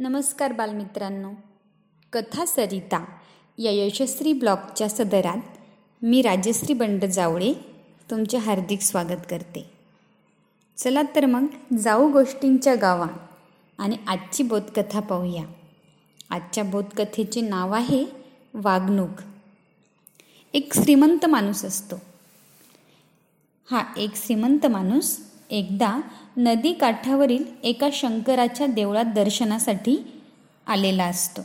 नमस्कार बालमित्रांनो. कथा सरिता या यशस्वी ब्लॉगच्या सदरात मी राजश्री बंड जावळे तुमचे हार्दिक स्वागत करते. चला तर मग जाऊ गोष्टींच्या गावा आणि आजची बोधकथा पाहूया. आजच्या बोधकथेचे नाव आहे वागणूक. एक श्रीमंत माणूस असतो. हा एक श्रीमंत माणूस एकदा नदी काठावरील एका शंकराच्या देवळात दर्शनासाठी आलेला असतो.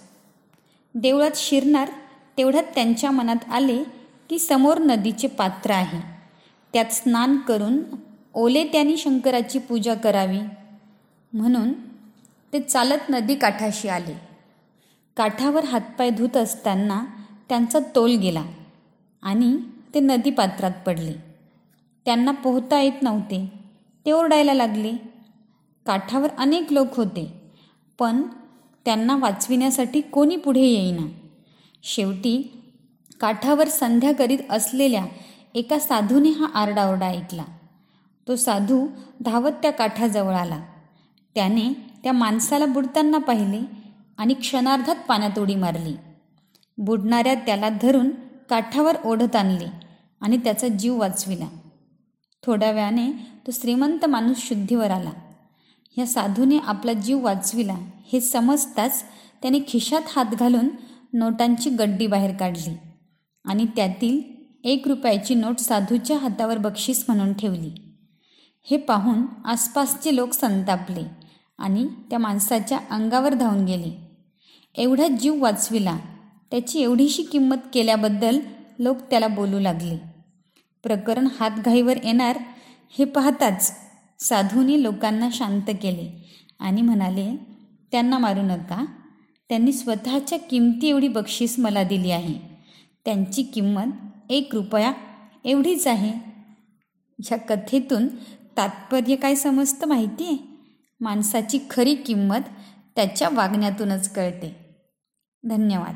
देवळात शिरणार तेवढ्यात त्यांच्या मनात आले की समोर नदीचे पात्र आहे. त्यात स्नान करून ओले त्यांनी शंकराची पूजा करावी. म्हणून ते चालत नदी काठाशी आले. काठावर हातपाय धुत असताना त्यांचा तोल गेला आणि ते नदीपात्रात पडले. त्यांना पोहता येत नव्हते. ते ओरडायला लागले. काठावर अनेक लोक होते पण त्यांना वाचविण्यासाठी कोणी पुढे येईना. शेवटी काठावर संध्या करीत असलेल्या एका साधूने हा आरडाओरडा ऐकला. तो साधू धावत त्या काठाजवळ आला. त्याने त्या माणसाला बुडताना पाहिले आणि क्षणार्धात पाण्यात उडी मारली. बुडणाऱ्या त्याला धरून काठावर ओढत आणले आणि त्याचा जीव वाचविला. थोड्या वेळाने तो श्रीमंत माणूस शुद्धीवर आला. ह्या साधूने आपला जीव वाचविला. हे समजताच त्याने खिशात हात घालून नोटांची गड्डी बाहेर काढली आणि त्यातील एक रुपयाची नोट साधूच्या हातावर बक्षीस म्हणून ठेवली. हे पाहून आसपासचे लोक संतापले आणि त्या माणसाच्या अंगावर धावून गेले. एवढा जीव वाचविला. त्याची एवढीशी किंमत केल्याबद्दल लोक त्याला बोलू लागले. प्रकरण हातघाईवर येणार हे पाहताच साधूने लोकांना शांत केले आणि म्हणाले त्यांना मारू नका. त्यांनी स्वतःच्या किमती एवढी बक्षीस मला दिली आहे. त्यांची किंमत एक रुपया एवढीच आहे. ह्या कथेतून तात्पर्य काय समजतं माहिती आहे? माणसाची खरी किंमत त्याच्या वागण्यातूनच कळते. धन्यवाद.